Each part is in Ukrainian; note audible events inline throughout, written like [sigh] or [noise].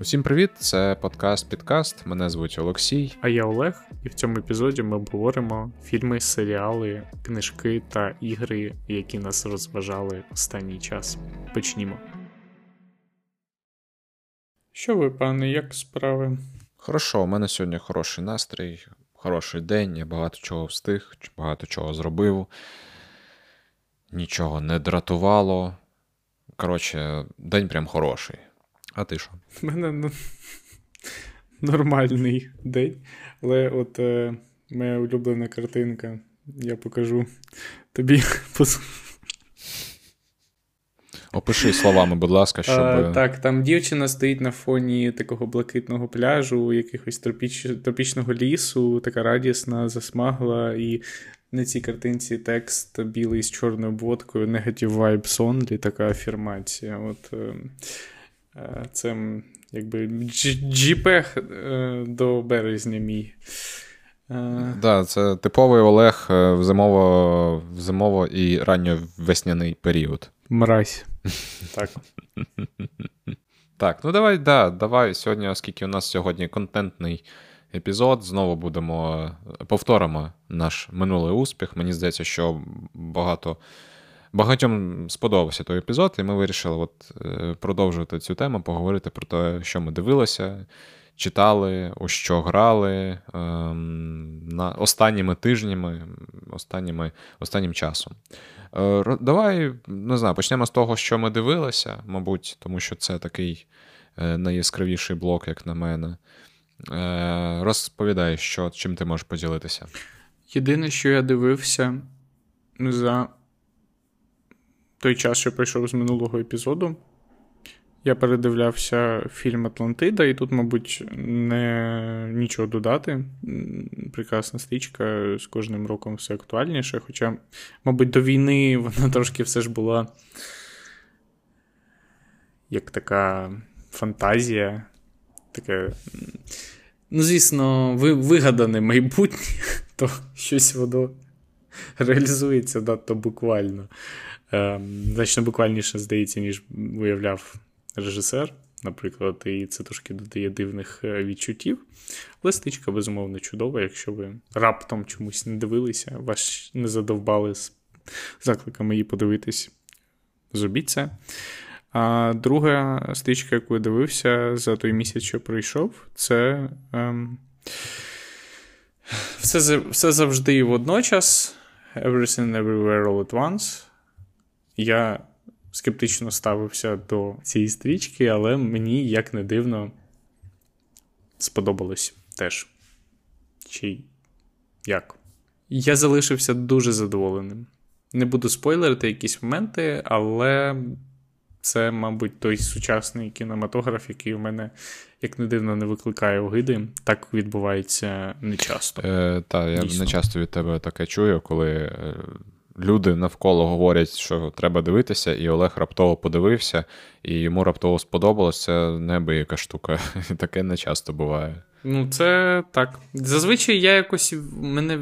Усім привіт! Це подкаст Підкаст. Мене звуть Олексій. А я Олег, і в цьому епізоді ми обговоримо фільми, серіали, книжки та ігри, які нас розважали останній час. Почнімо. Що ви, пане, як справи? Хорошо, у мене сьогодні хороший настрій, хороший день, я багато чого встиг, багато чого зробив. Нічого не дратувало. Коротше, день прям хороший. А ти що? У мене ну, нормальний день. Але от е, моя улюблена картинка, я покажу тобі. [laughs] Опиши словами, будь ласка, щоб. А, так, там дівчина стоїть на фоні такого блакитного пляжу, якихось тропіч... тропічного лісу, така радісна, засмагла, і на цій картинці текст білий з чорною обводкою, Negative Vibes Only, така афірмація. От е, е, Це якби джіпех е, до березня мій. Так, да, це типовий Олег в зимово в зимово і ранньовесняний період. Мразь. [laughs] Так. Так, ну давай, да, давай сьогодні, оскільки у нас сьогодні контентний епізод, знову будемо повторимо наш минулий успіх. Мені здається, що багато. Багатьом сподобався той епізод, і ми вирішили от, е, продовжувати цю тему, поговорити про те, що ми дивилися, читали, у що грали ем, на останніми тижнями, останніми, останнім часом. Е, давай не знаю, почнемо з того, що ми дивилися, мабуть, тому що це такий е, найяскравіший блок, як на мене. Е, розповідай, що, чим ти можеш поділитися. Єдине, що я дивився за той час, що пройшов з минулого епізоду, я передивлявся фільм Атлантида, і тут, мабуть, не нічого додати. Прекрасна стрічка з кожним роком все актуальніше. Хоча, мабуть, до війни вона [laughs] трошки все ж була як така фантазія, таке, ну, звісно, вигадане майбутнє, [laughs] то щось воно [laughs] реалізується надто буквально. Ем, значно буквальніше, здається, ніж виявляв режисер, наприклад, і це трошки додає дивних е, відчуттів. Листичка, безумовно, чудова, якщо ви раптом чомусь не дивилися, вас не задовбали з закликами її подивитись. Зробіть це. А друга стичка, яку я дивився за той місяць, що пройшов, це ем, все все завжди і водночас. Everything Everywhere All at Once. Я скептично ставився до цієї стрічки, але мені, як не дивно, сподобалось теж. Чи як? Я залишився дуже задоволеним. Не буду спойлерити якісь моменти, але це, мабуть, той сучасний кінематограф, який у мене, як не дивно, не викликає огиди. Так відбувається нечасто. Е, Так, я не часто від тебе таке чую, коли е, люди навколо говорять, що треба дивитися, і Олег раптово подивився, і йому раптово сподобалося. Це неабияка штука. [laughs] Таке не часто буває. Ну, це так. Зазвичай я якось мене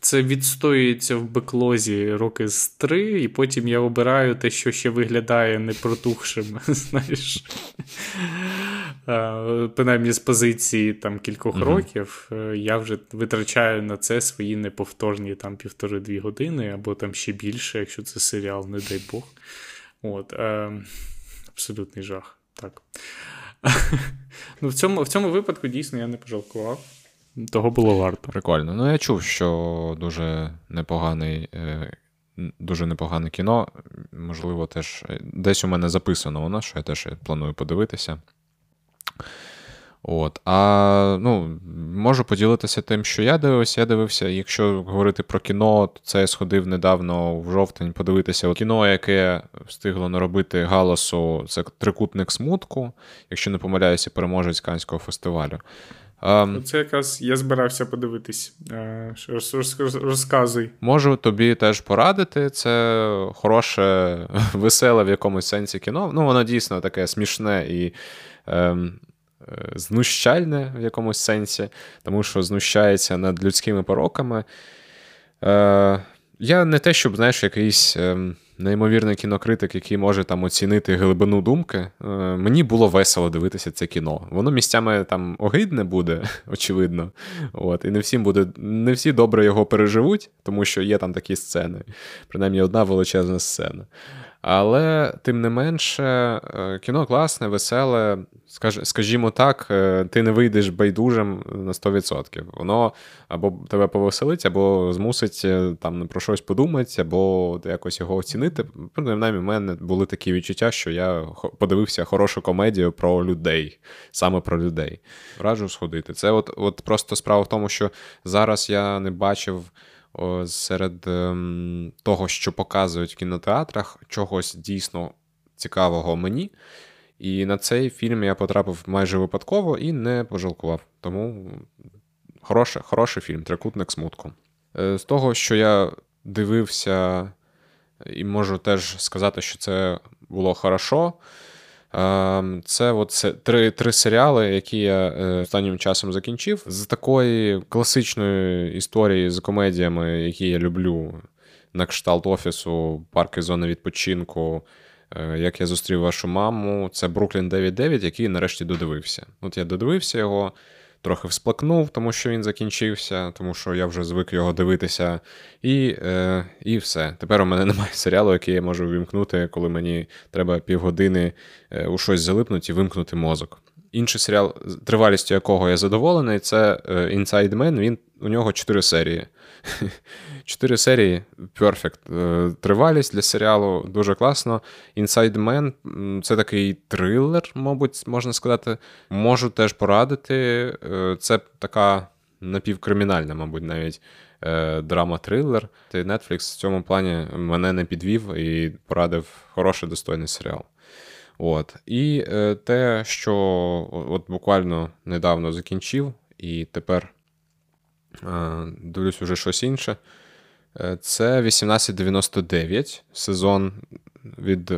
це відстоюється в беклозі роки з три, і потім я обираю те, що ще виглядає непротухшим. [laughs] знаєш. Принаймні з позиції там кількох uh років е, я вже витрачаю на це свої неповторні там півтори-дві години, або там ще більше, якщо це серіал, не дай Бог. От, е, Абсолютний жах. Так. Ну, В цьому в цьому випадку дійсно я не пожалкував. Того було варто. Прикольно. Ну, я чув, що дуже непоганий. Е, дуже непогане кіно. Можливо, теж десь у мене записано воно, що я теж планую подивитися. От. А ну, можу поділитися тим, що я дивився. Я дивився, якщо говорити про кіно, то це я сходив недавно в жовтень подивитися кіно, яке встигло наробити галасу, це трикутник смутку, якщо не помиляюся, переможець Канського фестивалю. Um, це якраз я збирався подивитись. Е, розказуй. Можу тобі теж порадити. Це хороше, [laughs] веселе в якомусь сенсі кіно. Ну, воно дійсно таке смішне і. Ем, знущальне в якомусь сенсі, тому що знущається над людськими пороками. Е, Я не те, щоб, знаєш, якийсь е, неймовірний кінокритик, який може там оцінити глибину думки, е, мені було весело дивитися це кіно. Воно місцями там огидне буде, [laughs] очевидно. От, І не всім буде, не всі добре його переживуть, тому що є там такі сцени. Принаймні одна величезна сцена. Але тим не менше, е, кіно класне, веселе. Скажімо так, е, ти не вийдеш байдужим на 100%. Воно або тебе повеселить, або змусить е, там про щось подумати, або якось його оцінити. Принаймні, в мене були такі відчуття, що я подивився хорошу комедію про людей, саме про людей. Раджу сходити. Це от, от просто справа в тому, що зараз я не бачив серед ем, того, що показують в кінотеатрах, чогось дійсно цікавого мені. І на цей фільм я потрапив майже випадково і не пожалкував. Тому хороший, хороший фільм, Трикутник смутку. Е, з того, що я дивився, і можу теж сказати, що це було хорошо. Ем, це от три три серіали, які я е, останнім часом закінчив. З такої класичної історії з комедіями, які я люблю, на кшталт офісу, парки зони відпочинку. Е, як я зустрів вашу маму, це Бруклін 9.9, який нарешті додивився. От я додивився його трохи всплакнув, тому що він закінчився, тому що я вже звик його дивитися. І е, і все. Тепер у мене [laughs] немає серіалу, який я можу вимкнути, коли мені треба півгодини е, у щось залипнути і вимкнути мозок. Інший серіал, тривалістю якого я задоволений, це е, Inside Man, Він у нього чотири серії. [laughs] Чотири серії перфект. Тривалість для серіалу дуже класно. Inside Man це такий трилер, мабуть, можна сказати. Можу теж порадити. Е, це така напівкримінальна, мабуть, навіть е, драма-трилер. Netflix в цьому плані мене не підвів і порадив хороший достойний серіал. От. І е, те, що от буквально недавно закінчив, і тепер дивлюсь уже щось інше. Е, це 1899 сезон від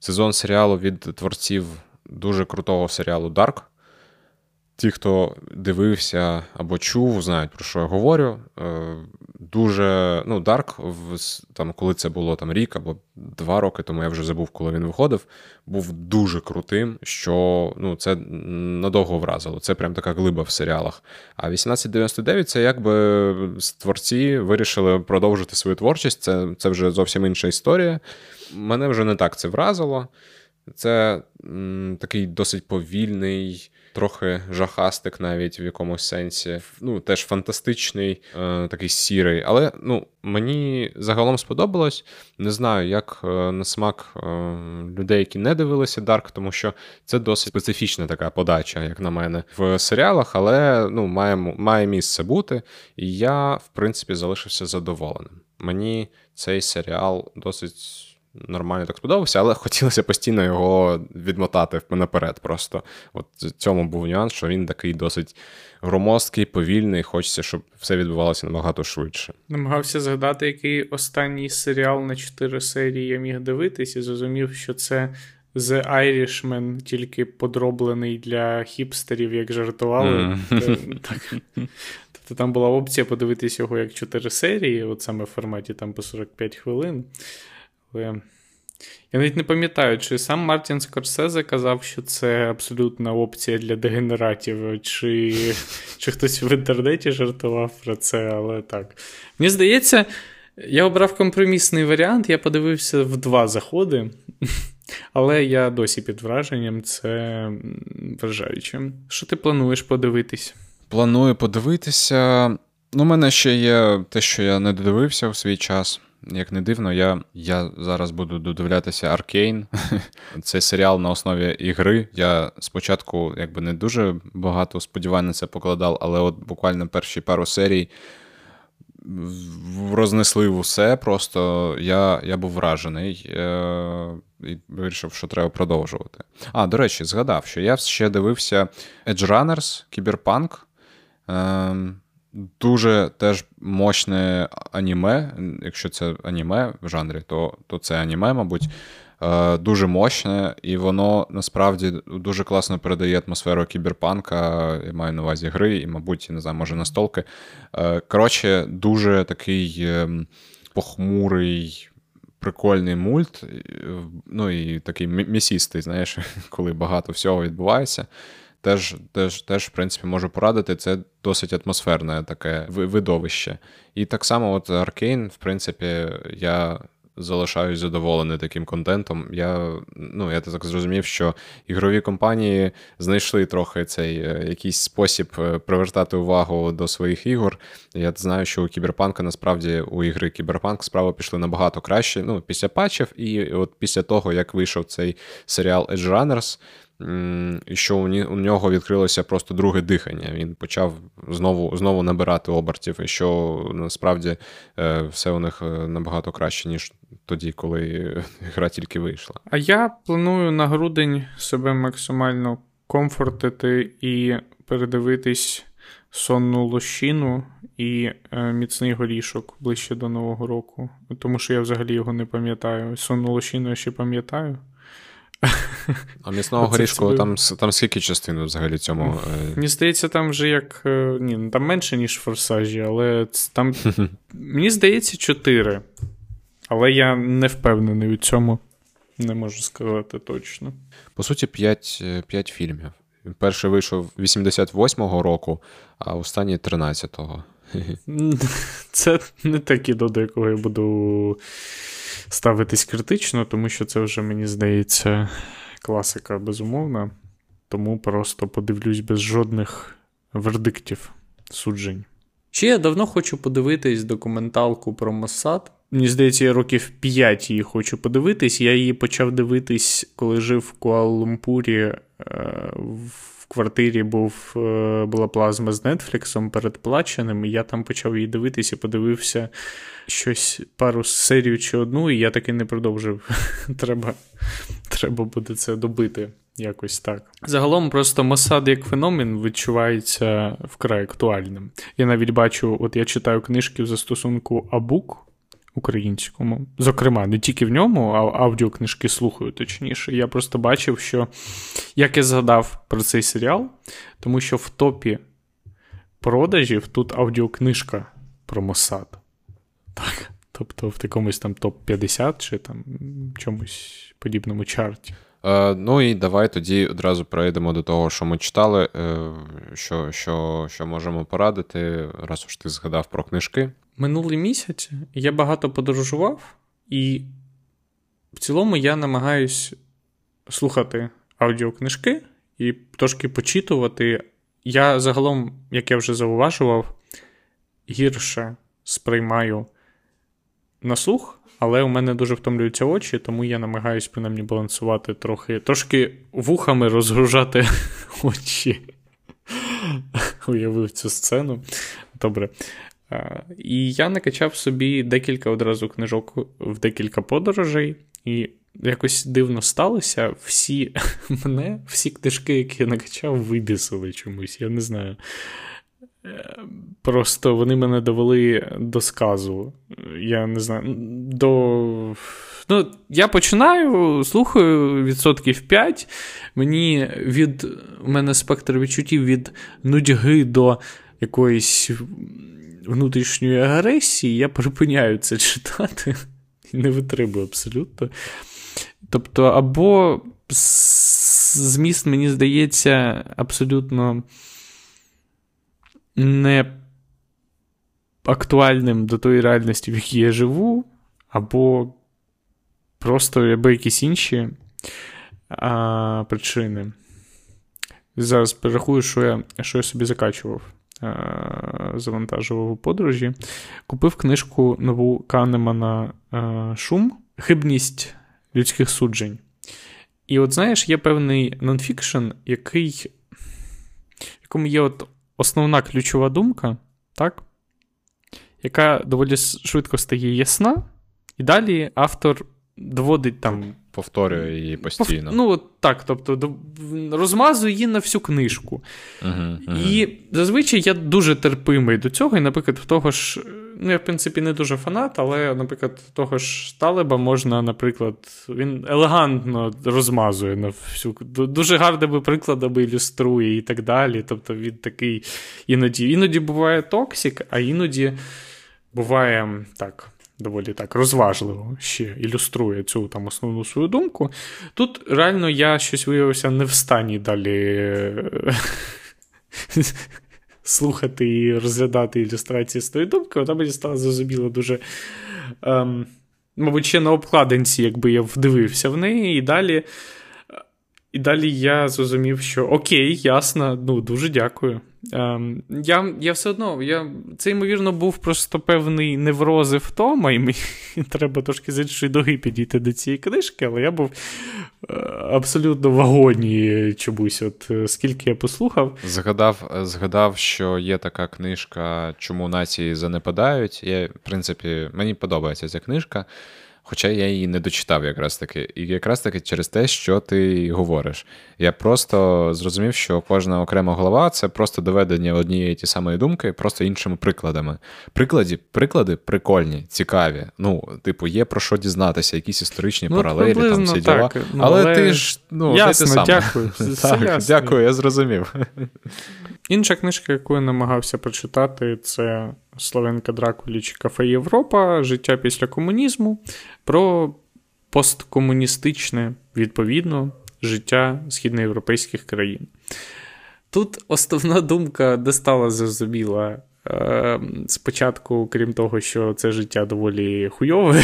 сезон серіалу від творців дуже крутого серіалу Dark. Ті, хто дивився або чув, знають, про що я говорю. Е, дуже ну, Dark, там, коли це було там рік або два роки, тому я вже забув, коли він виходив, був дуже крутим, що ну, це надовго вразило. Це прям така глиба в серіалах. А 1899 це якби творці вирішили продовжити свою творчість. Це, Це вже зовсім інша історія. Мене вже не так це вразило. Це м, такий досить повільний трохи жахастик навіть в якомусь сенсі. Ну, теж фантастичний, е, такий сірий. Але ну, мені загалом сподобалось. Не знаю, як е, на смак е, людей, які не дивилися Dark, тому що це досить специфічна така подача, як на мене, в серіалах, але ну, має, має місце бути. І я, в принципі, залишився задоволеним. Мені цей серіал досить нормально так сподобався, але [laughs] хотілося постійно його відмотати наперед. Просто от в цьому був нюанс, що він такий досить громоздкий, повільний. Хочеться, щоб все відбувалося набагато швидше. Намагався згадати, який останній серіал на чотири серії я міг дивитись, і зрозумів, що це. The Irishman тільки подроблений для хіпстерів, як жартували. Mm. Так. Тобто там була опція подивитись його як чотири серії, от саме в форматі там по 45 хвилин. Я навіть не пам'ятаю, чи сам Мартін Скорсезе казав, що це абсолютна опція для дегенератів, чи чи хтось в інтернеті жартував про це, але так. Мені здається, я обрав компромісний варіант, я подивився в два заходи, але я досі під враженням, це вражаюче. Що ти плануєш подивитись? Планую подивитися. Ну, у мене ще є те, що я не додивився у свій час. Як не дивно, я я зараз буду додивлятися Аркейн. [laughs] Це серіал на основі ігри. Я спочатку якби не дуже багато сподівань на це покладав, але от буквально перші пару серій рознесли усе. Просто я я був вражений е- і вирішив, що треба продовжувати. А, до речі, згадав, що я ще дивився Edge Runners, Кіберпанк. Дуже теж мощне аніме. Якщо це аніме в жанрі, то то це аніме, мабуть, е, дуже мощне, і воно насправді дуже класно передає атмосферу кіберпанка, я маю на увазі гри, і, мабуть, не знаю, може настолки. Е, коротше, дуже такий ем, похмурий, прикольний мульт, ну і такий місістий, знаєш, [laughs] коли багато всього відбувається. Теж, теж, теж, в принципі, можу порадити. Це досить атмосферне таке видовище. І так само, от Аркейн, в принципі, я залишаюсь задоволений таким контентом. Я ну, я так зрозумів, що ігрові компанії знайшли трохи цей е, якийсь спосіб е, привертати увагу до своїх ігор. Я знаю, що у Кіберпанка насправді у ігри Кіберпанк справи пішли набагато краще. Ну, після патчів, і от після того, як вийшов цей серіал Edge Runners, що у нього відкрилося просто друге дихання. Він почав знову знову набирати обертів, і що насправді е, все у них набагато краще, ніж тоді, коли [laughs] гра тільки вийшла. А я планую на грудень себе максимально комфортити і передивитись сонну лощину і е, міцний горішок ближче до Нового року. Тому що я взагалі його не пам'ятаю. Сонну лощину я ще пам'ятаю. А місного [laughs] горішку там там скільки частин взагалі цьому? Е? Мені здається, там вже як. Е, ні, ну, там менше, ніж форсажі, але там. [laughs] Мені здається, чотири. Але я не впевнений у цьому, не можу сказати точно. По суті, 5 5 фільмів. Перший вийшов 88-го року, а останній 13-го. [laughs] Це не те кіно, до якого я буду ставитись критично, тому що це вже, мені здається, класика безумовна. Тому просто подивлюсь без жодних вердиктів, суджень. Ще я давно хочу подивитись документалку про Моссад. Мені здається, я років 5 її хочу подивитись. Я її почав дивитись, коли жив в Куала-Лумпурі. Е, в квартирі був, е, була плазма з Нетфліксом передплаченим, і я там почав її дивитись і подивився щось пару серію чи одну, і я таки не продовжив. [laughs] Треба треба буде це добити. Якось так. Загалом, просто Мосад як феномен відчувається вкрай актуальним. Я навіть бачу, от я читаю книжки в застосунку Абук українському. Зокрема, не тільки в ньому, а аудіокнижки слухаю, точніше. Я просто бачив, що як я згадав про цей серіал, тому що в топі продажів тут аудіокнижка про Мосад. Так. Тобто в якомусь там топ-50 чи там чомусь подібному чарті. Е, Ну і давай тоді одразу перейдемо до того, що ми читали, е, що що, що можемо порадити, раз уж ти згадав про книжки. Минулий місяць я багато подорожував, і в цілому я намагаюсь слухати аудіокнижки і трошки почитувати. Я загалом, як я вже зауважував, гірше сприймаю на слух, але у мене дуже втомлюються очі, тому я намагаюсь принаймні балансувати трохи, трошки вухами розгружати [laughs] очі. Уявив цю сцену. Добре. І я накачав собі декілька одразу книжок в декілька подорожей, і якось дивно сталося. Всі [laughs] мене, всі книжки, які я накачав, вибісили чомусь. Я не знаю. Просто вони мене довели до сказу. Я не знаю. до... Ну, Я починаю, слухаю відсотків 5. Мені від у мене спектр відчуттів від нудьги до якоїсь внутрішньої агресії, я припиняю це читати [laughs] і не витримую абсолютно. Тобто, або зміст, мені здається, абсолютно не актуальним до тої реальності, в якій я живу, або просто або якісь інші а, причини. Зараз перерахую, що я, що я собі закачував. Завантажував у подорожі, купив книжку нову Канемана е, Шум Хибність людських суджень. І от знаєш, є певний нонфікшн, який, в якому є от основна ключова думка, так? яка доволі швидко стає ясна, і далі автор доводить там повторює її постійно. Пов... Ну, так, тобто розмазує її на всю книжку. Uh-huh, uh-huh. І зазвичай я дуже терпимий до цього. І, наприклад, в того ж, ну, я, в принципі, не дуже фанат, але, наприклад, того ж Талеба можна, наприклад, він елегантно розмазує на всю. Дуже гарними прикладами ілюструє і так далі. Тобто він такий іноді. Іноді буває токсик, а іноді буває так доволі так розважливо ще ілюструє цю там основну свою думку. Тут реально я щось виявився не в стані далі [laughs] слухати і розглядати ілюстрації з тої думки, вона мені стала зрозуміло дуже. Ем, Мабуть, ще на обкладинці, якби я вдивився в неї, і далі і далі я зрозумів, що окей, ясно, ну дуже дякую. Ем, Я я все одно, я, це, ймовірно, був просто певний невроз і втома, і мені [laughs] треба трошки з іншої доги підійти до цієї книжки, але я був е, абсолютно в агонії чомусь, от е, скільки я послухав. Згадав, згадав, що є така книжка Чому нації занепадають. Я, в принципі, мені подобається ця книжка. Хоча я її не дочитав якраз таки. І якраз таки через те, що ти говориш. Я просто зрозумів, що кожна окрема голова це просто доведення однієї ті самої думки, просто іншими прикладами. Прикладі, Приклади прикольні, цікаві. Ну, типу, є про що дізнатися, якісь історичні ну, паралелі, там всі діла. Ну, але, але ти ж ну, ясно, ти сам. дякую. [laughs] так, ясно. Дякую, я зрозумів. [laughs] Інша книжка, яку я намагався прочитати, це Славенка Дракуліч Кафе Європа, Життя після комунізму, про посткомуністичне, відповідно, життя східноєвропейських країн. Тут основна думка не стала зрозуміла. Е, спочатку, крім того, що це життя доволі хуйове.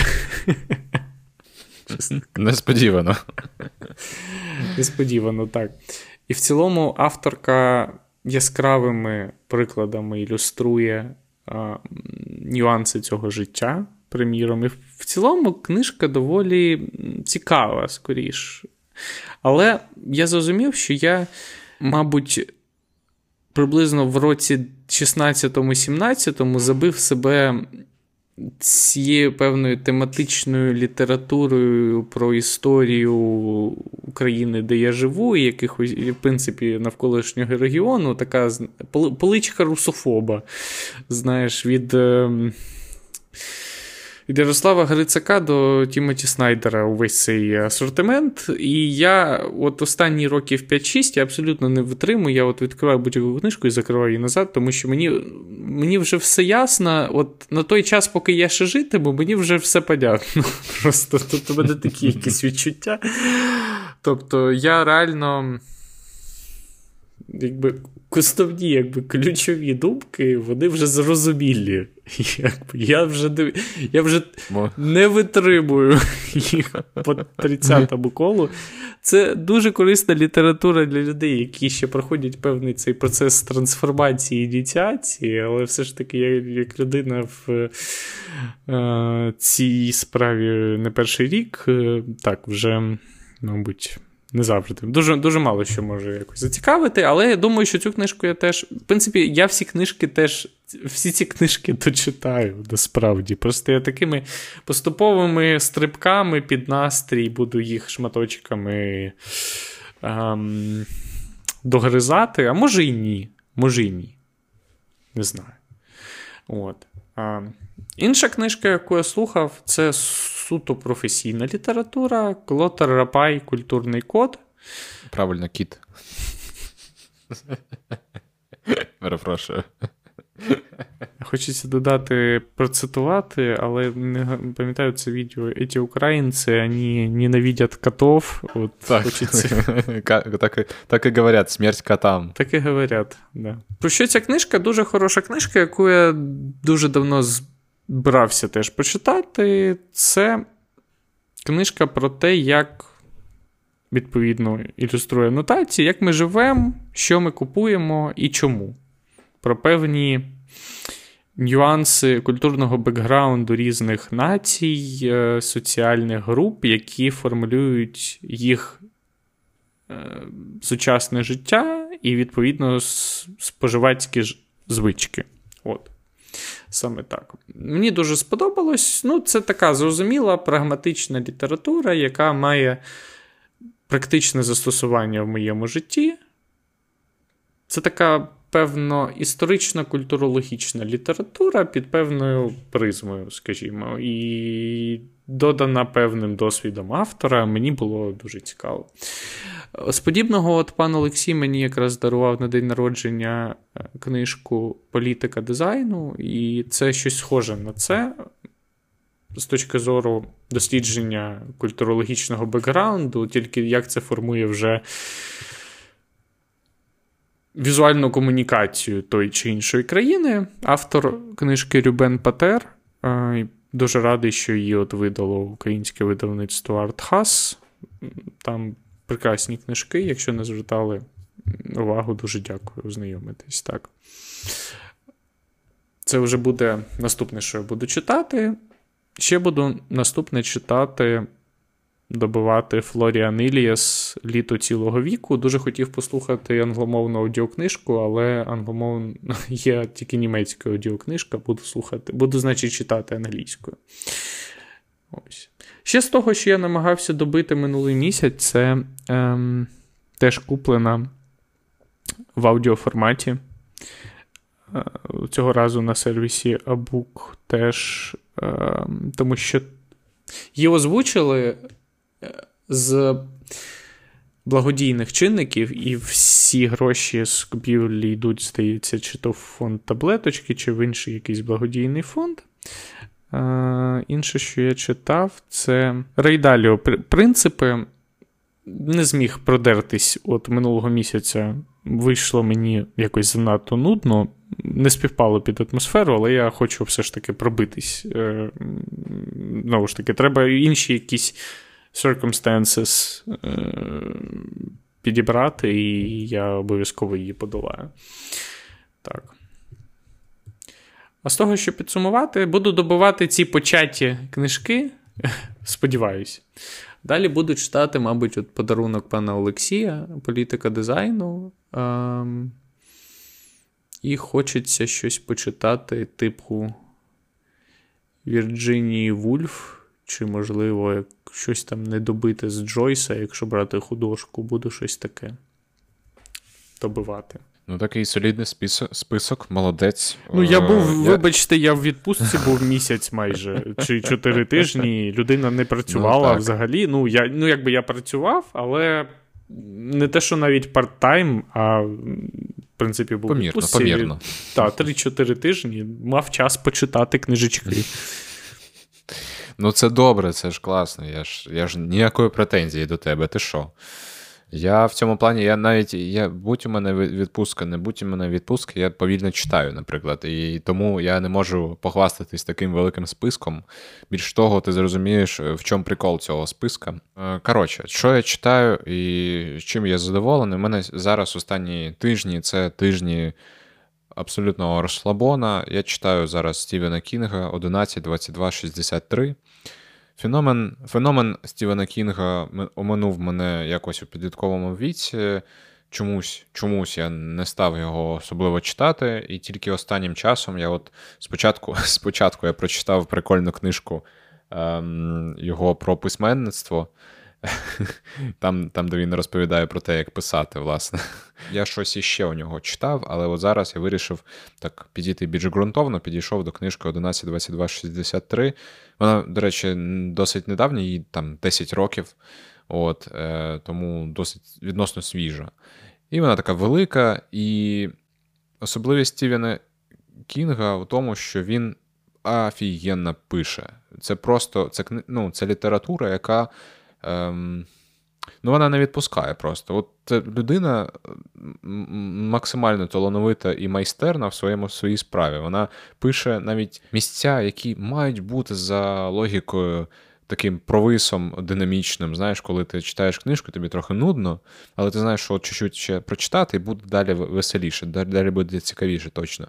Несподівано. Несподівано, так. І в цілому авторка яскравими прикладами ілюструє а, нюанси цього життя, приміром. І в цілому книжка доволі цікава, скоріш. Але я зрозумів, що я, мабуть, приблизно в році 16-17 забив себе цією певною тематичною літературою про історію України, де я живу, і якихось, в принципі, навколишнього регіону, така поличка русофоба. Знаєш, від. Ем, від Ярослава Грицака до Тімоті Снайдера увесь цей асортимент. І я от останні років 5-6 я абсолютно не витримую. Я от відкриваю будь-яку книжку і закриваю її назад, тому що мені мені вже все ясно. От на той час, поки я ще житиму, мені вже все понятно. [laughs] Просто тут у мене такі якісь відчуття. Тобто я реально якби кустовні, якби ключові думки, вони вже зрозумілі. [laughs] Якби, Я вже я вже не витримую їх по 30-му колу. Це дуже корисна література для людей, які ще проходять певний цей процес трансформації і ініціації, але все ж таки, я як людина в е, цій справі не перший рік, е, так, вже, мабуть. Не завжди. Дуже дуже мало що може якось зацікавити, але я думаю, що цю книжку я теж. В принципі, я всі книжки теж, всі ці книжки дочитаю насправді. Просто я такими поступовими стрибками під настрій буду їх шматочками ем, догризати, а може і ні. Може і ні. Не знаю. От. Інша книжка, яку я слухав, це суто професійна література. Клотер Рапай, Культурний код. Правильно, кіт. [laughs] Перепрошую. Хочеться додати, процитувати, але не пам'ятаю це відео. Ці українці, вони ненавидять котов. От так, хочеться... [laughs] так, так і говорять, смерть котам. Так і говорять, да. Про що ця книжка? Дуже хороша книжка, яку я дуже давно збирався теж почитати. Це книжка про те, як. Відповідно, ілюструє нотації, як ми живемо, що ми купуємо і чому. Про певні нюанси культурного бекграунду різних націй, е, соціальних груп, які формулюють їх е, сучасне життя і, відповідно, споживацькі звички. От. Саме так. Мені дуже сподобалось. Ну, Це така зрозуміла, прагматична література, яка має практичне застосування в моєму житті. Це така певно історична культурологічна література під певною призмою, скажімо, і додана певним досвідом автора, мені було дуже цікаво. З подібного, от пан Олексій мені якраз дарував на день народження е, книжку Політика дизайну, і це щось схоже на це. з точки зору дослідження культурологічного бекграунду, тільки як це формує вже візуальну комунікацію тої чи іншої країни. Автор книжки Рюбен Патер. Дуже радий, що її от видало українське видавництво Артхас. Там прекрасні книжки. Якщо не звертали увагу, дуже дякую, ознайомитись. Так. Це вже буде наступне, що я буду читати. Ще буду наступне читати, добивати Флоріан Іліас літо цілого віку. Дуже хотів послухати англомовну аудіокнижку, але англомовна [laughs] є тільки німецька аудіокнижка, буду слухати, буду, значить, читати англійською. Ось. Ще з того, що я намагався добити минулий місяць, це ем, теж куплена в аудіоформаті. Е, цього разу на сервісі Abook теж, е, тому що її озвучили з благодійних чинників, і всі гроші з купівлі йдуть, здається, чи то в фонд таблеточки, чи в інший якийсь благодійний фонд. Інше, що я читав, це рейдаліо принципи. Не зміг продертись от минулого місяця. Вийшло мені якось занадто нудно не співпало під атмосферу, але я хочу все ж таки пробитись. Е, знову ж таки, треба інші якісь circumstances е, підібрати, і я обов'язково її подолаю. Так. А з того, що підсумувати, буду добувати ці початі книжки. [laughs] Сподіваюся. Далі буду читати, мабуть, от подарунок пана Олексія, політика дизайну. Ем, і хочеться щось почитати, типу Вірджинії Вульф, чи, можливо, щось там не добити з Джойса, якщо брати художку, буду щось таке добивати. Ну, такий солідний список, список молодець. Ну, я був, я... вибачте, я в відпустці був місяць майже, [laughs] чи чотири тижні. Людина не працювала ну, взагалі. Ну, я, ну, якби я працював, але не те, що навіть парт-тайм, а в принципі, був помірно, відпустці. помірно. Так, 3-4 тижні мав час почитати книжечки. [laughs] Ну, це добре, це ж класно. Я ж я ж ніякої претензії до тебе. Ти що? Я в цьому плані, я навіть я, будь у мене відпустка, не будь у мене відпустка, я повільно читаю, наприклад. І тому я не можу похвастатись таким великим списком. Більш того, ти зрозумієш, в чому прикол цього списка. Е, коротше, що я читаю і чим я задоволений, у мене зараз останні тижні це тижні абсолютного розслабона. Я читаю зараз Стівена Кінга 11, 22, 63. Феномен феномен Стівена Кінга оминув мене якось у підлітковому віці. Чомусь чомусь я не став його особливо читати, і тільки останнім часом я от спочатку [laughs] спочатку я прочитав прикольну книжку ем, його про письменництво. Там, там, де він розповідає про те, як писати, власне. Я щось іще у нього читав, але от зараз я вирішив так підійти більш ґрунтовно, підійшов до книжки 11.22.63. Вона, до речі, досить недавня, їй там 10 років, от, е, тому досить відносно свіжа. І вона така велика, і особливість Стівена Кінга в тому, що він офігенно пише. Це просто це, ну, це література, яка. Ем, Ну, вона не відпускає просто. От людина максимально талановита і майстерна в своєму в своїй справі. Вона пише навіть місця, які мають бути за логікою. Таким провисом динамічним, знаєш, коли ти читаєш книжку, тобі трохи нудно, але ти знаєш, що чуть-чуть ще прочитати, і буде далі веселіше, далі буде цікавіше, точно.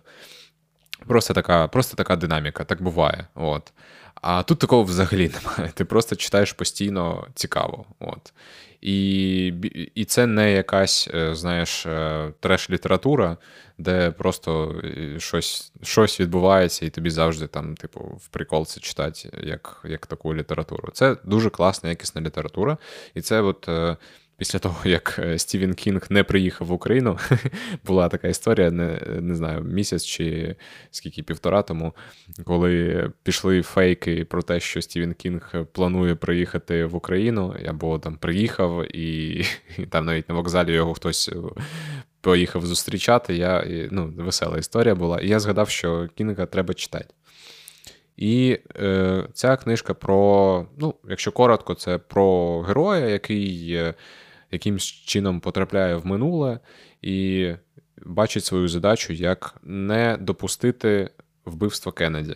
Просто така просто така динаміка, так буває. От. А тут такого взагалі [laughs] немає. Ти просто читаєш постійно цікаво. От. І і це не якась, е, знаєш, е, треш-література, де просто е, щось щось відбувається, і тобі завжди там, типу, в прикол це читати як як таку літературу. Це дуже класна, якісна література. І це от після того, як е, Стівен Кінг не приїхав в Україну, [laughs] була така історія, не не знаю, місяць чи скільки півтора тому, коли пішли фейки про те, що Стівен Кінг планує приїхати в Україну, або там приїхав, і, [laughs] і там навіть на вокзалі його хтось. Е, поїхав зустрічати, я, ну, весела історія була. І я згадав, що Кінга треба читати. І е, ця книжка про, ну, якщо коротко, це про героя, який е, якимсь чином потрапляє в минуле і бачить свою задачу, як не допустити вбивства Кеннеді.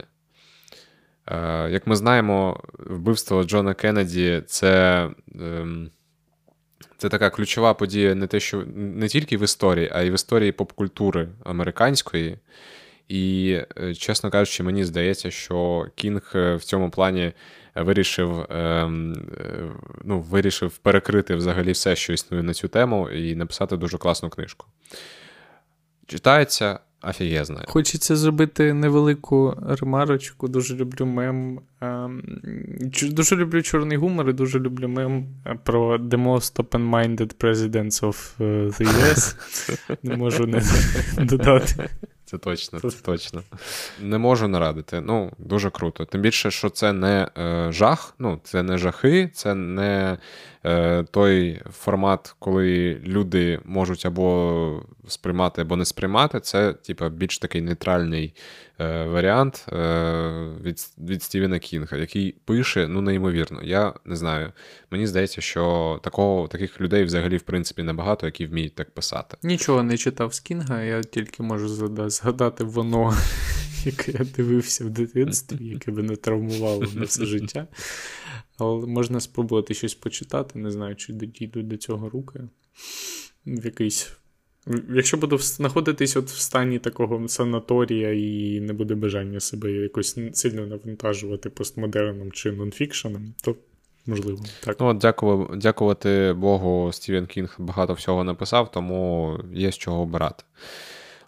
Е, Як ми знаємо, вбивство Джона Кеннеді це. Е, це така ключова подія не те, що не тільки в історії, а й в історії поп-культури американської. І, е, чесно кажучи, мені здається, що Кінг е, в цьому плані вирішив ем, е, ну, вирішив перекрити взагалі все, що існує на цю тему, і написати дуже класну книжку. Читається офігезно. Хочеться зробити невелику ремарочку. Дуже люблю мем. Ем, дуже люблю чорний гумор і дуже люблю мем про the most open-minded presidents of the US. [laughs] Не можу не додати. Це точно, це точно. Не можу нарадити. Ну, дуже круто. Тим більше, що це не е, жах, ну, це не жахи, це не той формат, коли люди можуть або сприймати, або не сприймати. Це, типа, більш такий нейтральний е, варіант е, від від Стівена Кінга, який пише, ну, неймовірно. Я не знаю. Мені здається, що такого, таких людей взагалі, в принципі, небагато, які вміють так писати. Нічого не читав з Кінга, я тільки можу згадати воно, [laughs] яке я дивився в дитинстві, яке мене травмувало на все життя. Але можна спробувати щось почитати, не знаю, чи дійдуть до цього руки. В якийсь. Якщо буду знаходитись от в стані такого санаторія і не буде бажання себе якось сильно навантажувати постмодерном чи нонфікшеном, то можливо. так. Ну, от дякувати, дякувати Богу, Стівен Кінг багато всього написав, тому є з чого обирати.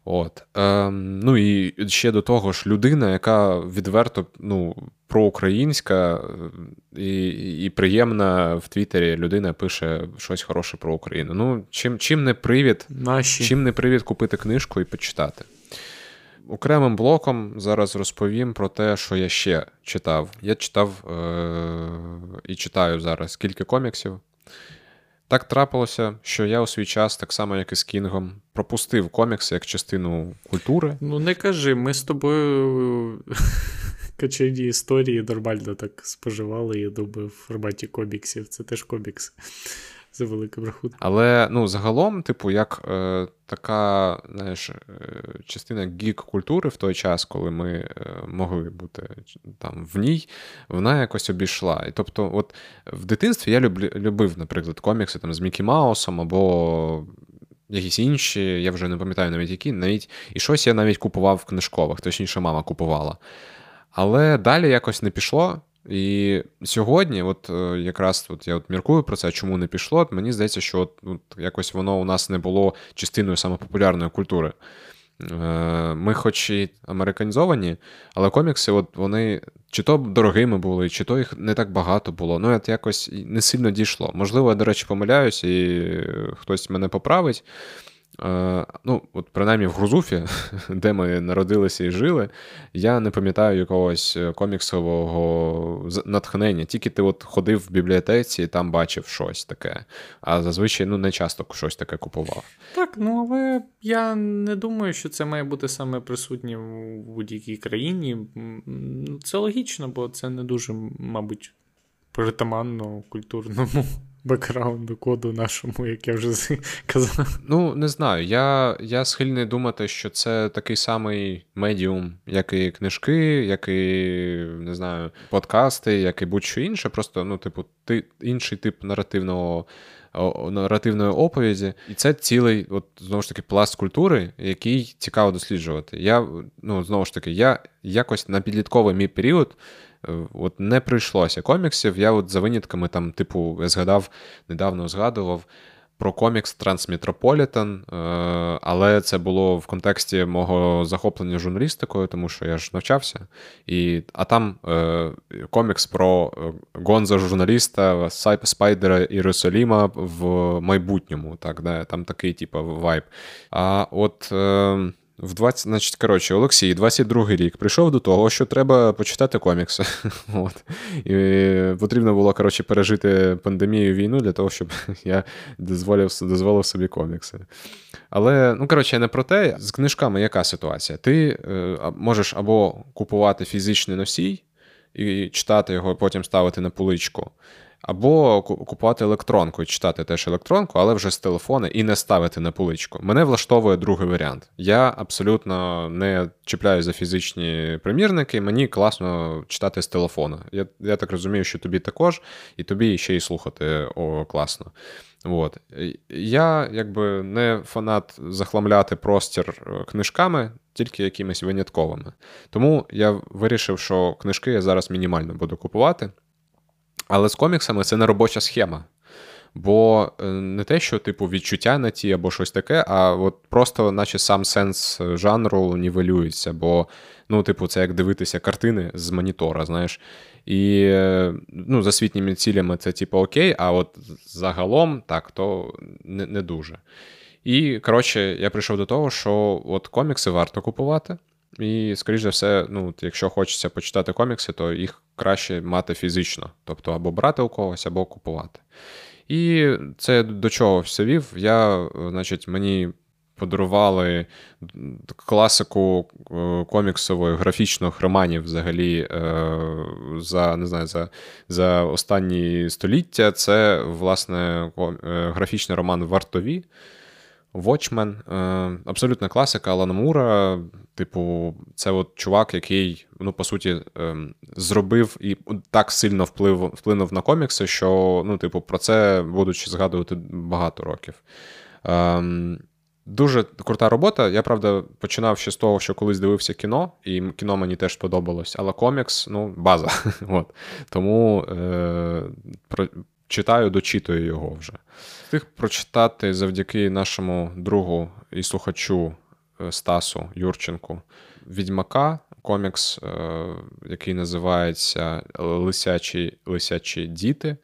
От. Ем, Ну і ще до того ж, людина, яка відверто ну, проукраїнська і і приємна в Твіттері людина пише щось хороше про Україну. Ну, чим чим не привід, Наші. чим не привід купити книжку і почитати. Окремим блоком зараз розповім про те, що я ще читав. Я читав е- і читаю зараз кілька коміксів. Так трапилося, що я у свій час, так само як і з Кінгом, пропустив комікси як частину культури. Ну, не кажи, ми з тобою [laughs] качені історії нормально так споживали, я думаю, в форматі коміксів. Це теж комікс. За великим рахунком. Але ну, загалом, типу, як е, така знаєш, е, частина гік-культури в той час, коли ми е, могли бути там в ній, вона якось обійшла. І тобто, от в дитинстві я люблю, любив, наприклад, комікси там з Мікі Маусом або. Якісь інші, я вже не пам'ятаю навіть які, навіть і щось я навіть купував в книжкових, точніше, мама купувала. Але далі якось не пішло. І сьогодні, от е, якраз от я от міркую про це, чому не пішло. От Мені здається, що от, от якось воно у нас не було частиною саме популярної культури. Е, ми, хоч і американізовані, але комікси, от вони чи то дорогими були, чи то їх не так багато було. Ну, от якось не сильно дійшло. Можливо, я, до речі, помиляюсь, і хтось мене поправить. Е, ну, от принаймні в Грузуфі, [laughs] де ми народилися і жили, я не пам'ятаю якогось е, коміксового натхнення. Тільки ти от ходив в бібліотеці і там бачив щось таке. А зазвичай ну, не часто щось таке купував. Так, ну але я не думаю, що це має бути саме присутнє в будь-якій країні. Це логічно, бо це не дуже, мабуть, притаманно культурному бекграунду коду нашому, як я вже казав. Ну, не знаю. Я я схильний думати, що це такий самий медіум, як і книжки, як і не знаю, подкасти, як і будь-що інше. Просто, ну, типу, ти інший тип наративного. Наративної оповіді, і це цілий, от знову ж таки, пласт культури, який цікаво досліджувати. Я ну знову ж таки, я якось на підлітковий мій період от не прийшлося коміксів. Я от за винятками, там, типу, я згадав, недавно згадував про комікс Трансметрополітен, але це було в контексті мого захоплення журналістикою, тому що я ж навчався. І, А там е, комікс про е, гонза журналіста Спайдера Єрусаліма в майбутньому. Так, да, Там такий, типу, вайб. А от. В 20, значить, коротше, Олексій, 22-й рік, прийшов до того, що треба почитати комікси. [laughs] От. І потрібно було, коротше, пережити пандемію війну для того, щоб [laughs] я дозволив дозволив собі комікси. Але, ну, коротше, не про те, з книжками яка ситуація? Ти е, можеш або купувати фізичний носій і читати його, потім ставити на поличку. Або купувати електронку і читати теж електронку, але вже з телефона і не ставити на поличку. Мене влаштовує другий варіант. Я абсолютно не чіпляю за фізичні примірники, мені класно читати з телефона. Я я так розумію, що тобі також, і тобі ще й слухати о, класно. От. Я якби не фанат захламляти простір е, книжками, тільки якимись винятковими. Тому я вирішив, що книжки я зараз мінімально буду купувати. Але з коміксами це не робоча схема. Бо е, не те, що, типу, відчуття на ті або щось таке, а от просто, наче сам сенс жанру нівелюється. Бо, ну, типу, це як дивитися картини з монітора, знаєш. І е, ну, за світніми цілями це, типу, окей, а от загалом так, то не, не дуже. І, коротше, я прийшов до того, що от комікси варто купувати. І, скоріш за все, ну, якщо хочеться почитати комікси, то їх краще мати фізично, тобто або брати у когось, або купувати. І це до чого все вів. Я, значить, мені подарували класику е, коміксової графічних романів взагалі е, за не знаю, за, за останні століття. Це, власне, е, графічний роман Вартові. Watchmen, е, абсолютна класика Алана Мура. Типу, це от чувак, який, ну, по суті, е, зробив і так сильно вплив, вплинув на комікси, що, ну, типу, про це будуть згадувати багато років. Ем, дуже крута робота. Я правда починав ще з того, що колись дивився кіно, і кіно мені теж подобалось, але комікс ну, база. [laughs] От. Тому е, читаю, дочитую його вже. Встиг прочитати завдяки нашому другу і слухачу е, Стасу Юрченку Відьмака, комікс, е, який називається Лисячі Лисячі діти.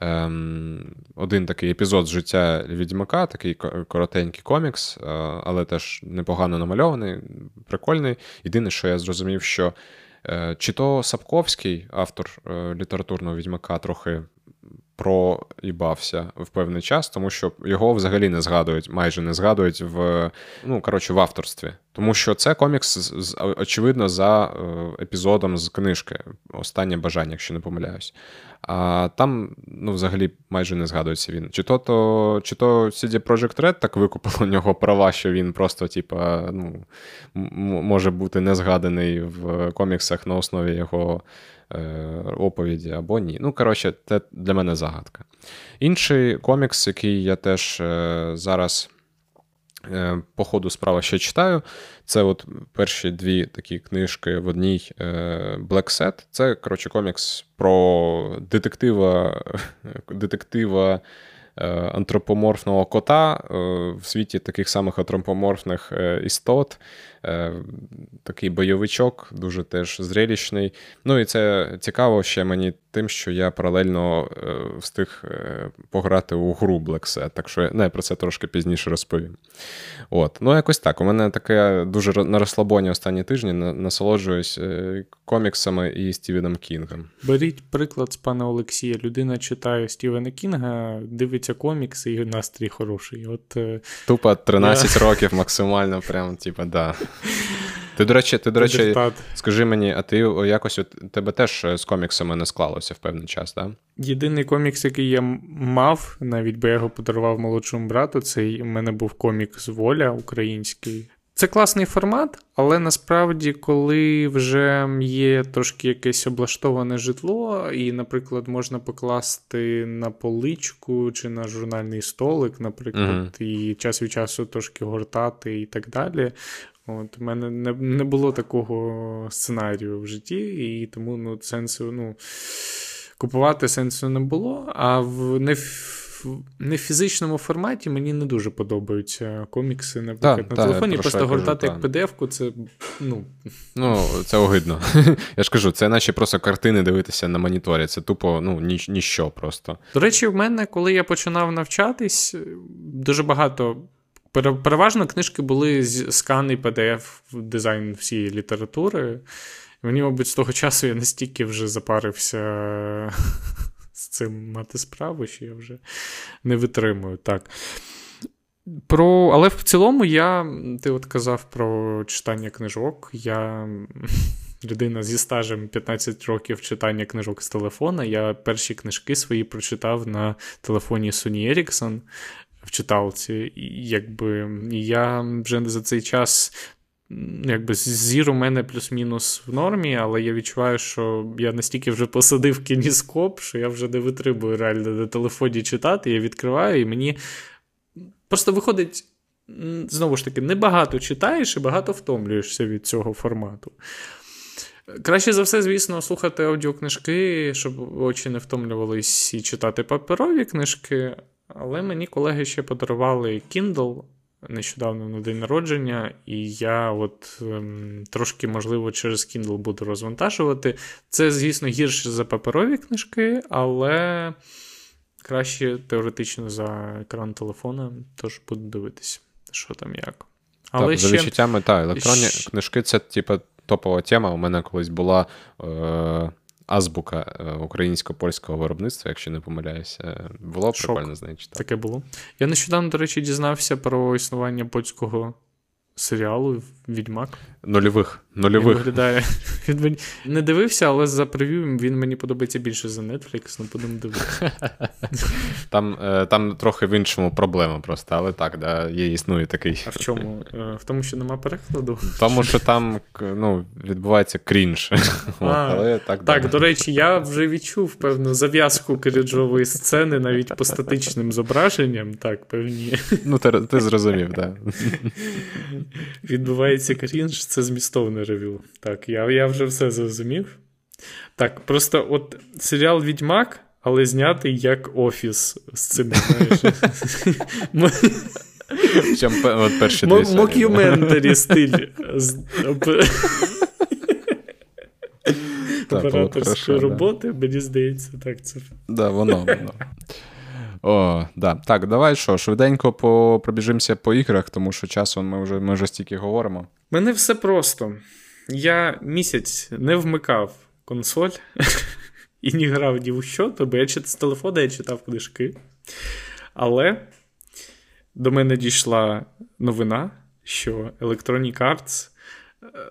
Ем, один такий епізод з життя Відьмака, такий коротенький комікс, е, але теж непогано намальований, прикольний. Єдине, що я зрозумів, що чи то Сапковський, автор літературного відьмака, трохи проїбався в певний час, тому що його взагалі не згадують, майже не згадують в ну коротше в авторстві. Тому що це комікс очевидно за е, епізодом з книжки Останнє бажання, якщо не помиляюсь. А там ну, взагалі майже не згадується він. Чи то то, чи то CD Projekt Red так викупив у нього права, що він просто, типа, ну, може бути не згаданий в коміксах на основі його оповіді або ні. Ну, коротше, це для мене загадка. Інший комікс, який я теж е, зараз. Е, по ходу справи ще читаю. Це от перші дві такі книжки в одній Black Set. Це, коротше, комікс про детектива [laughs] детектива антропоморфного кота в світі таких самих антропоморфних істот. Е, такий бойовичок, дуже теж зрелищний. Ну і це цікаво ще мені тим, що я паралельно е, встиг е, пограти у гру Black Set, так що не, про це трошки пізніше розповім. От. Ну, якось так. У мене таке дуже на розслабоні останні тижні насолоджуюсь коміксами і Стівеном Кінгом. Беріть приклад з пана Олексія. Людина читає Стівена Кінга, дивиться комікси, і настрій хороший. От, Тупо 13 я... років максимально, прям, типа, да. Ти, до речі, ти, до речі, скажи мені, а ти якось у тебе теж з коміксами не склалося в певний час, так? Єдиний комікс, який я мав, навіть бо я його подарував молодшому брату, це у мене був комікс Воля український. Це класний формат, але насправді, коли вже є трошки якесь облаштоване житло, і, наприклад, можна покласти на поличку чи на журнальний столик, наприклад, uh-huh. і час від часу трошки гортати і так далі. От, У мене не не було такого сценарію в житті, і тому ну, сенсу ну, купувати сенсу не було. А в не в, не в фізичному форматі мені не дуже подобаються комікси, наприклад, так, на так, телефоні. Просто гортати як PDF-ку, це ну. Ну, це огидно. [laughs] Я ж кажу, це наче просто картини дивитися на моніторі. Це тупо ну, ні, ніщо просто. До речі, в мене, коли я починав навчатись, дуже багато переважно книжки були з скан і PDF дизайн всієї літератури. Мені, мабуть, з того часу я настільки вже запарився [laughs] з цим мати справу, що я вже не витримую. Так. Про, Але в цілому я, ти от казав про читання книжок. Я [laughs] людина зі стажем 15 років читання книжок з телефона. Я перші книжки свої прочитав на телефоні Sony Ericsson в читалці. І якби я вже за цей час. Якби зір у мене плюс-мінус в нормі, але я відчуваю, що я настільки вже посадив кініскоп, що я вже не витребую реально на телефоні читати. Я відкриваю, і мені просто виходить, знову ж таки, небагато читаєш і багато втомлюєшся від цього формату. Краще за все, звісно, слухати аудіокнижки, щоб очі не втомлювались і читати паперові книжки. Але мені колеги ще подарували Kindle нещодавно на день народження, і я от ем, трошки, можливо, через Kindle буду розвантажувати. Це, звісно, гірше за паперові книжки, але краще теоретично за екран телефона, тож буду дивитися, що там як. Але так, ще... За відчуттями, так, електронні Щ... книжки це, типу, топова тема. У мене колись була е, азбука е, українсько-польського виробництва, якщо не помиляюся. Було Шок. прикольно значить. Таке було. Я нещодавно, до речі, дізнався про існування польського серіалу Відьмак. Нульових. Нульових. Він виглядає. [laughs] Він не дивився, але за прев'ю він мені подобається більше за Netflix, ну будемо дивитися. [laughs] Там е, там трохи в іншому проблема просто, але так, да, є існує такий. А в чому? Е, в тому, що нема перекладу? Тому що там ну, відбувається крінж. [laughs] А, але Так, так до речі, я вже відчув певну зав'язку крінжової сцени навіть по статичним зображенням. Так, певні. Ну, ти, ти зрозумів, так. Відбувається крінж, це змістовне ревю. Так, я я вже все зрозумів. Так, просто от серіал Відьмак, але знятий як офіс з цим, знаєш. Мокюментарі стиль. Операторської роботи, мені здається, так це. Да, воно, воно. О, да. Так, давай що, швиденько пробіжимося по іграх, тому що часом ми вже ми вже стільки говоримо. Мене все просто. Я місяць не вмикав консоль [laughs] і не грав ні в що, бо я з телефона я читав книжки. Але до мене дійшла новина, що Electronic Arts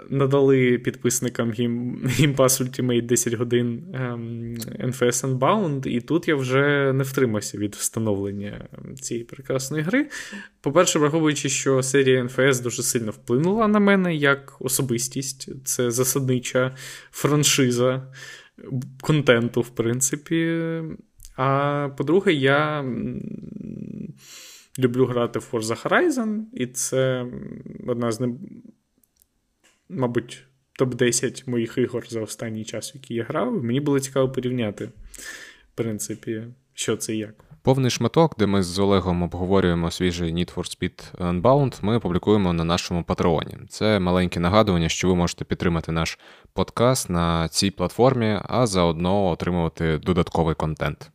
надали підписникам Game Pass Ultimate 10 годин ем, NFS Unbound, і тут я вже не втримався від встановлення цієї прекрасної гри. По-перше, враховуючи, що серія NFS дуже сильно вплинула на мене як особистість, це засаднича франшиза контенту, в принципі. А по-друге, я. Люблю грати в Forza Horizon, і це одна з мабуть, топ-10 моїх ігор за останній час, які я грав. Мені було цікаво порівняти, в принципі, що це і як. Повний шматок, де ми з Олегом обговорюємо свіжий Need for Speed Unbound, ми публікуємо на нашому патреоні. Це маленьке нагадування, що ви можете підтримати наш подкаст на цій платформі, а заодно отримувати додатковий контент.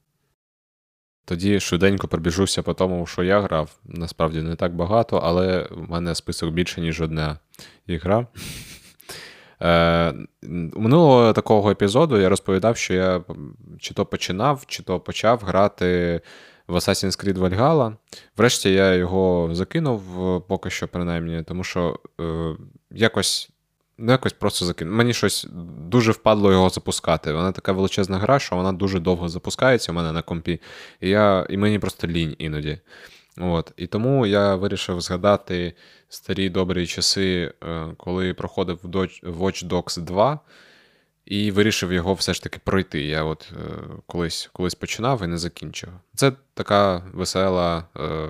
Тоді швиденько пробіжуся по тому, що я грав. Насправді не так багато, але в мене список більше, ніж одна ігра. Е, минулого такого епізоду я розповідав, що я чи то починав, чи то почав грати в Assassin's Creed Valhalla. Врешті я його закинув поки що, принаймні, тому що е, якось Ну, якось просто закинув. Мені щось дуже впадло його запускати. Вона така величезна гра, що вона дуже довго запускається у мене на компі. І я, і мені просто лінь іноді. От. І тому я вирішив згадати старі добрі часи, е, коли проходив Watch Dogs 2, і вирішив його все ж таки пройти. Я от е, колись колись починав і не закінчив. Це така весела е,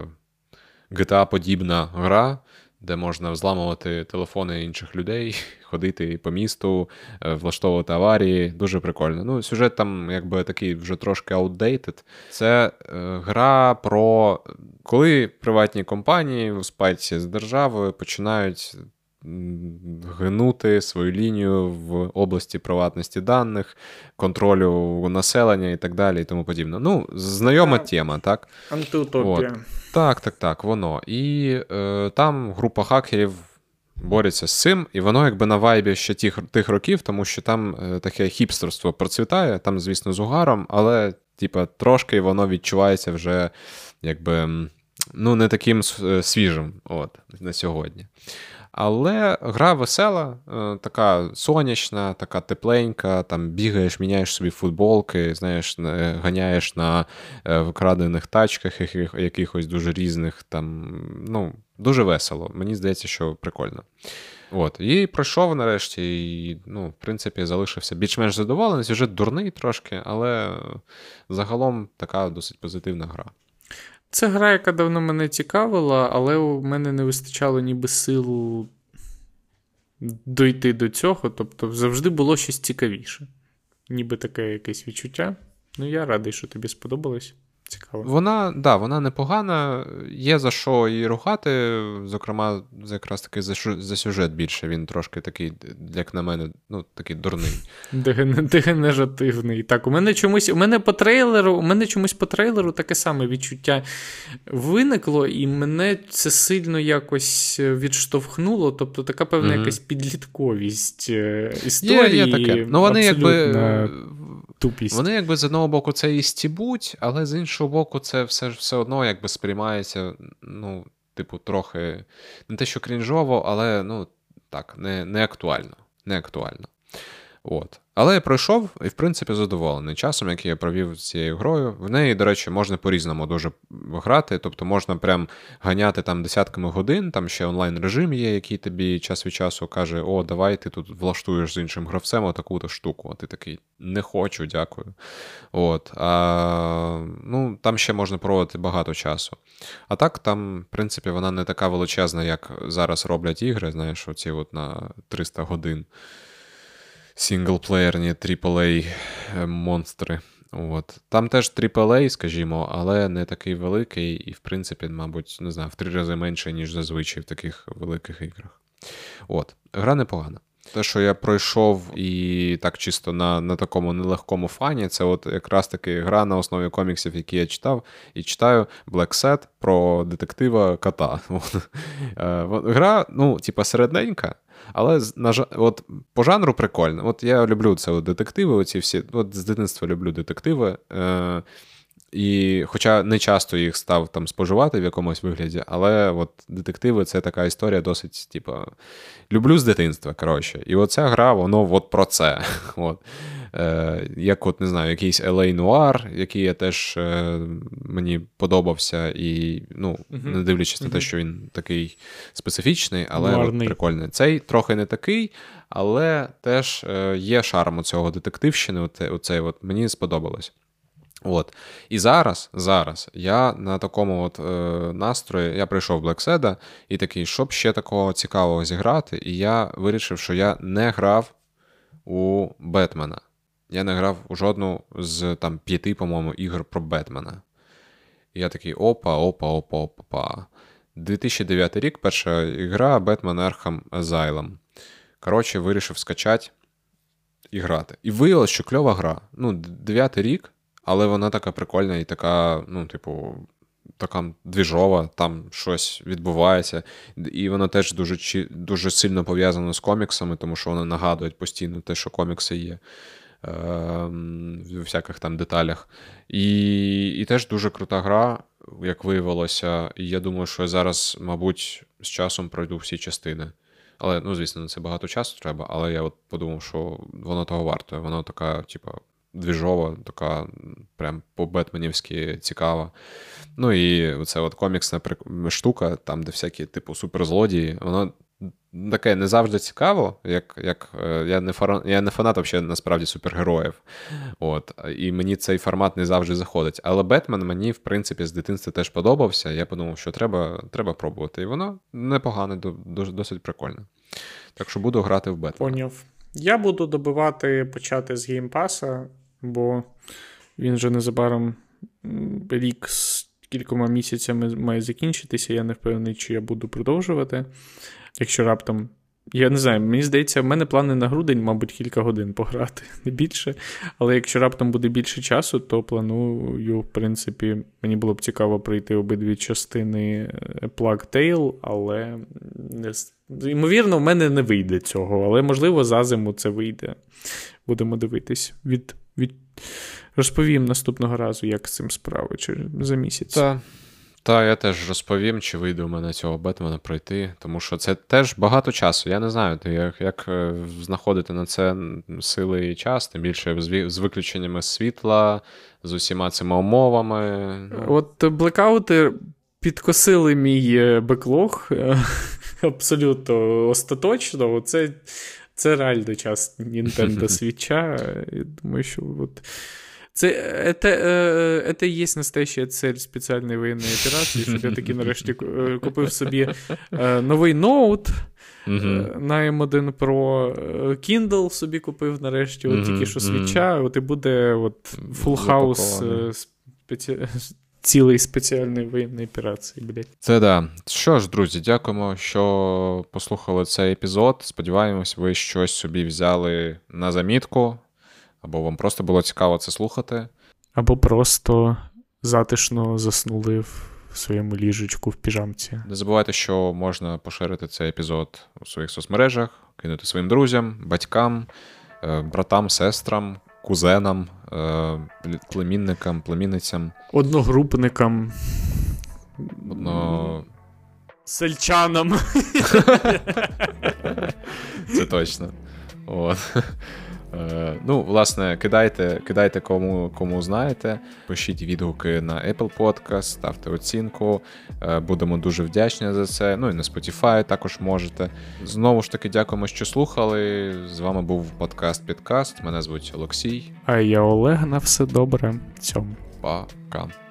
GTA-подібна гра де можна взламувати телефони інших людей, [laughs] ходити по місту, е, влаштовувати аварії. Дуже прикольно. Ну, сюжет там, якби такий вже трошки outdated. Це е, гра про коли приватні компанії у спальці з державою починають. Гнути свою лінію в області приватності даних, контролю населення і так далі, і тому подібне. Ну, знайома тема, так? Антиутопія. Так, так, так, воно. І е, там група хакерів бореться з цим, і воно якби на вайбі ще тих тих років, тому що там е, таке хіпстерство процвітає, там, звісно, з угаром, але, типа, трошки воно відчувається вже якби ну, не таким е, свіжим от, на сьогодні. Але гра весела, е, така сонячна, така тепленька, там бігаєш, міняєш собі футболки, знаєш, ганяєш на е, викрадених тачках, якихось дуже різних. там, ну, Дуже весело. Мені здається, що прикольно. От, І пройшов нарешті, і, ну, в принципі, залишився більш-менш задоволений. Сюжет дурний трошки, але загалом така досить позитивна гра. Це гра, яка давно мене цікавила, але у мене не вистачало ніби сил дойти до цього. Тобто завжди було щось цікавіше. Ніби таке якесь відчуття. Ну, я радий, що тобі сподобалось. Цікаво. Вона да, вона непогана, є за що її рухати. Зокрема, якраз таки за за сюжет більше. Він трошки такий, як на мене, ну, такий дурний. [laughs] Дегенеративний. Так, у мене чомусь у мене по трейлеру, у мене чомусь по трейлеру таке саме відчуття виникло, і мене це сильно якось відштовхнуло. Тобто така певна mm-hmm. якась підлітковість історії. Є, є таке. Ну, вони якби тупість. Вони якби з одного боку це і стібуть, але з іншого боку, це все все одно якби сприймається, ну, типу, трохи не те, що крінжово, але ну, так, не не актуально. Не актуально. От. Але я пройшов і, в принципі, задоволений часом, який я провів з цією грою. В неї, до речі, можна по-різному дуже грати. Тобто можна прям ганяти там десятками годин, там ще онлайн-режим є, який тобі час від часу каже: О, давай ти тут влаштуєш з іншим гравцем отаку-то штуку. А ти такий не хочу, дякую. От. А, ну, Там ще можна проводити багато часу. А так, там, в принципі, вона не така величезна, як зараз роблять ігри, знаєш, оці от на 300 годин сінглплеєрні AAA е, монстри. От. Там теж AAA, скажімо, але не такий великий, і, в принципі, мабуть, не знаю, в три рази менше, ніж зазвичай в таких великих іграх. От. Гра непогана. Те, що я пройшов і так чисто на на такому нелегкому фані, це от якраз таки гра на основі коміксів, які я читав, і читаю Black Set про детектива кота. [laughs] Е, гра, ну, типа, середненька, але на от по жанру прикольно. От я люблю це от детективи. Оці всі от з дитинства люблю детективи. Е, і Хоча не часто їх став там споживати в якомусь вигляді, але от детективи це така історія досить, типу, люблю з дитинства. коротше. І оця гра, воно от про це. [laughs] От. Е, Як, от, не знаю, якийсь LA Noir, який я теж е, мені подобався, і ну, uh-huh. не дивлячись uh-huh. на те, що він такий специфічний, але от, прикольний. Цей трохи не такий, але теж е, є шарм у цього детективщини. Оце, оце от, мені сподобалось. От. І зараз зараз я на такому от е, настрої я прийшов в Black Seda і такий, щоб ще такого цікавого зіграти, і я вирішив, що я не грав у Бетмена. Я не грав у жодну з там п'яти, по-моєму, ігор про Бетмена. І я такий опа, опа, опа, опа. 2009 рік перша ігра Batman Arkham Asylum. Коротше, вирішив скачати і грати. І виявилось, що кльова гра. Ну, 9 рік. Але вона така прикольна і така, ну, типу, така двіжова, там щось відбувається. І вона теж дуже дуже сильно пов'язана з коміксами, тому що вона нагадує постійно те, що комікси є. Е, в всяких там деталях. І і теж дуже крута гра, як виявилося. І я думаю, що я зараз, мабуть, з часом пройду всі частини. Але, ну, звісно, на це багато часу треба, але я от подумав, що воно того варто. Воно така, типу, двіжова, така прям по-бетменівськи цікава. Ну і це от коміксна штука, там, де всякі, типу, суперзлодії, воно таке не завжди цікаво, як як е, я не фара, я не фанат взагалі, насправді супергероїв. От, І мені цей формат не завжди заходить. Але Бетмен мені, в принципі, з дитинства теж подобався. Я подумав, що треба треба пробувати. І воно непогане, досить прикольне. Так що буду грати в Бетмен. Поняв. Я буду добивати початі з геймпаса бо він вже незабаром рік з кількома місяцями має закінчитися. Я не впевнений, чи я буду продовжувати. Якщо раптом Я не знаю, мені здається, в мене плани на грудень, мабуть, кілька годин пограти, [laughs] не більше. Але якщо раптом буде більше часу, то планую, в принципі, мені було б цікаво пройти обидві частини Plague Tale, але не... ймовірно, в мене не вийде цього, але можливо за зиму це вийде. Будемо дивитись. Від, від... Розповім наступного разу, як з цим справи чи за місяць. Так. Та я теж розповім, чи вийде у мене цього Бетмена пройти, тому що це теж багато часу. Я не знаю, як як е, знаходити на це сили і час, тим більше з виключеннями світла, з усіма цими умовами. Ну. От блекаути підкосили мій е, беклог е, [laughs] абсолютно остаточно. Це це реально час Nintendo [laughs] Switch. Я думаю, що от це это, это і є настояща цель спеціальної воєнної операції, щоб я таки нарешті е, купив собі е, новий ноут. На M1 Pro Kindle собі купив нарешті, от тільки що свіча, от і буде от full house. Цілої спеціальної воєнної операції. блядь. Це да. Що ж, друзі, дякуємо, що послухали цей епізод. Сподіваємось, ви щось собі взяли на замітку. Або вам просто було цікаво це слухати. Або просто затишно заснули в своєму ліжечку в піжамці. Не забувайте, що можна поширити цей епізод у своїх соцмережах, кинути своїм друзям, батькам, е, братам, сестрам, кузенам, племінникам, племінницям. Одногрупникам. Одно... Сельчанам. [laughs] Це точно. От. Е, ну, власне, кидайте, кидайте кому кому знаєте, пишіть відгуки на Apple Podcast, ставте оцінку. Е, будемо дуже вдячні за це. Ну і на Spotify також можете. Знову ж таки, дякуємо, що слухали. З вами був подкаст Підкаст. Мене звуть Олексій. А я Олег. На все добре. Цьому. Пока.